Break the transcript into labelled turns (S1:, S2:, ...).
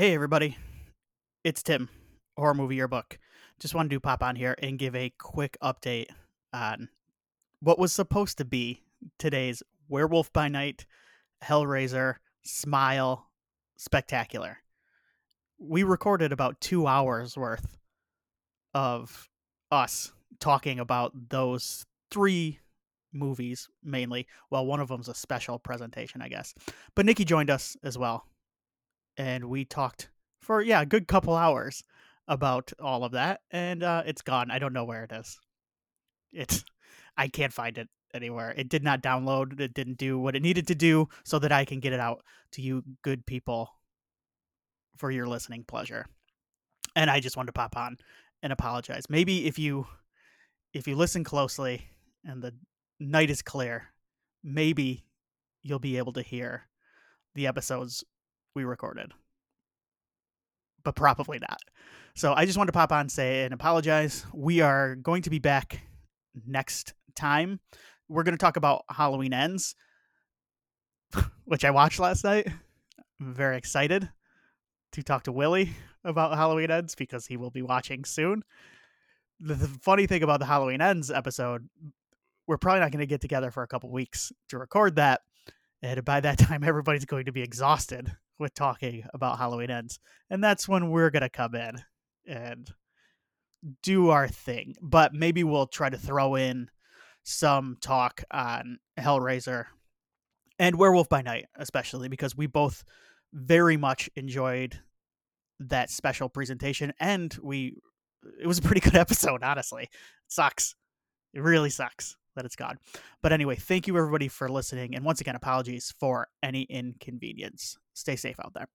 S1: Hey, everybody. It's Tim, Horror Movie Yearbook. Just wanted to pop on here and give a quick update on what was supposed to be today's Werewolf by Night, Hellraiser, Smile Spectacular. We recorded about two hours worth of us talking about those three movies mainly. Well, one of them's a special presentation, I guess. But Nikki joined us as well and we talked for yeah a good couple hours about all of that and uh, it's gone. I don't know where it is. It's i can't find it anywhere. It did not download. It didn't do what it needed to do so that i can get it out to you good people for your listening pleasure. And i just wanted to pop on and apologize. Maybe if you if you listen closely and the night is clear maybe you'll be able to hear the episodes we recorded. But probably not. So I just wanted to pop on say and apologize. We are going to be back next time. We're going to talk about Halloween Ends, which I watched last night. I'm very excited to talk to Willie about Halloween Ends because he will be watching soon. The, the funny thing about the Halloween Ends episode, we're probably not going to get together for a couple weeks to record that. And by that time, everybody's going to be exhausted with talking about Halloween Ends. And that's when we're going to come in and do our thing. But maybe we'll try to throw in some talk on Hellraiser and Werewolf by Night, especially because we both very much enjoyed that special presentation and we it was a pretty good episode honestly it sucks it really sucks that it's gone but anyway thank you everybody for listening and once again apologies for any inconvenience Stay safe out there.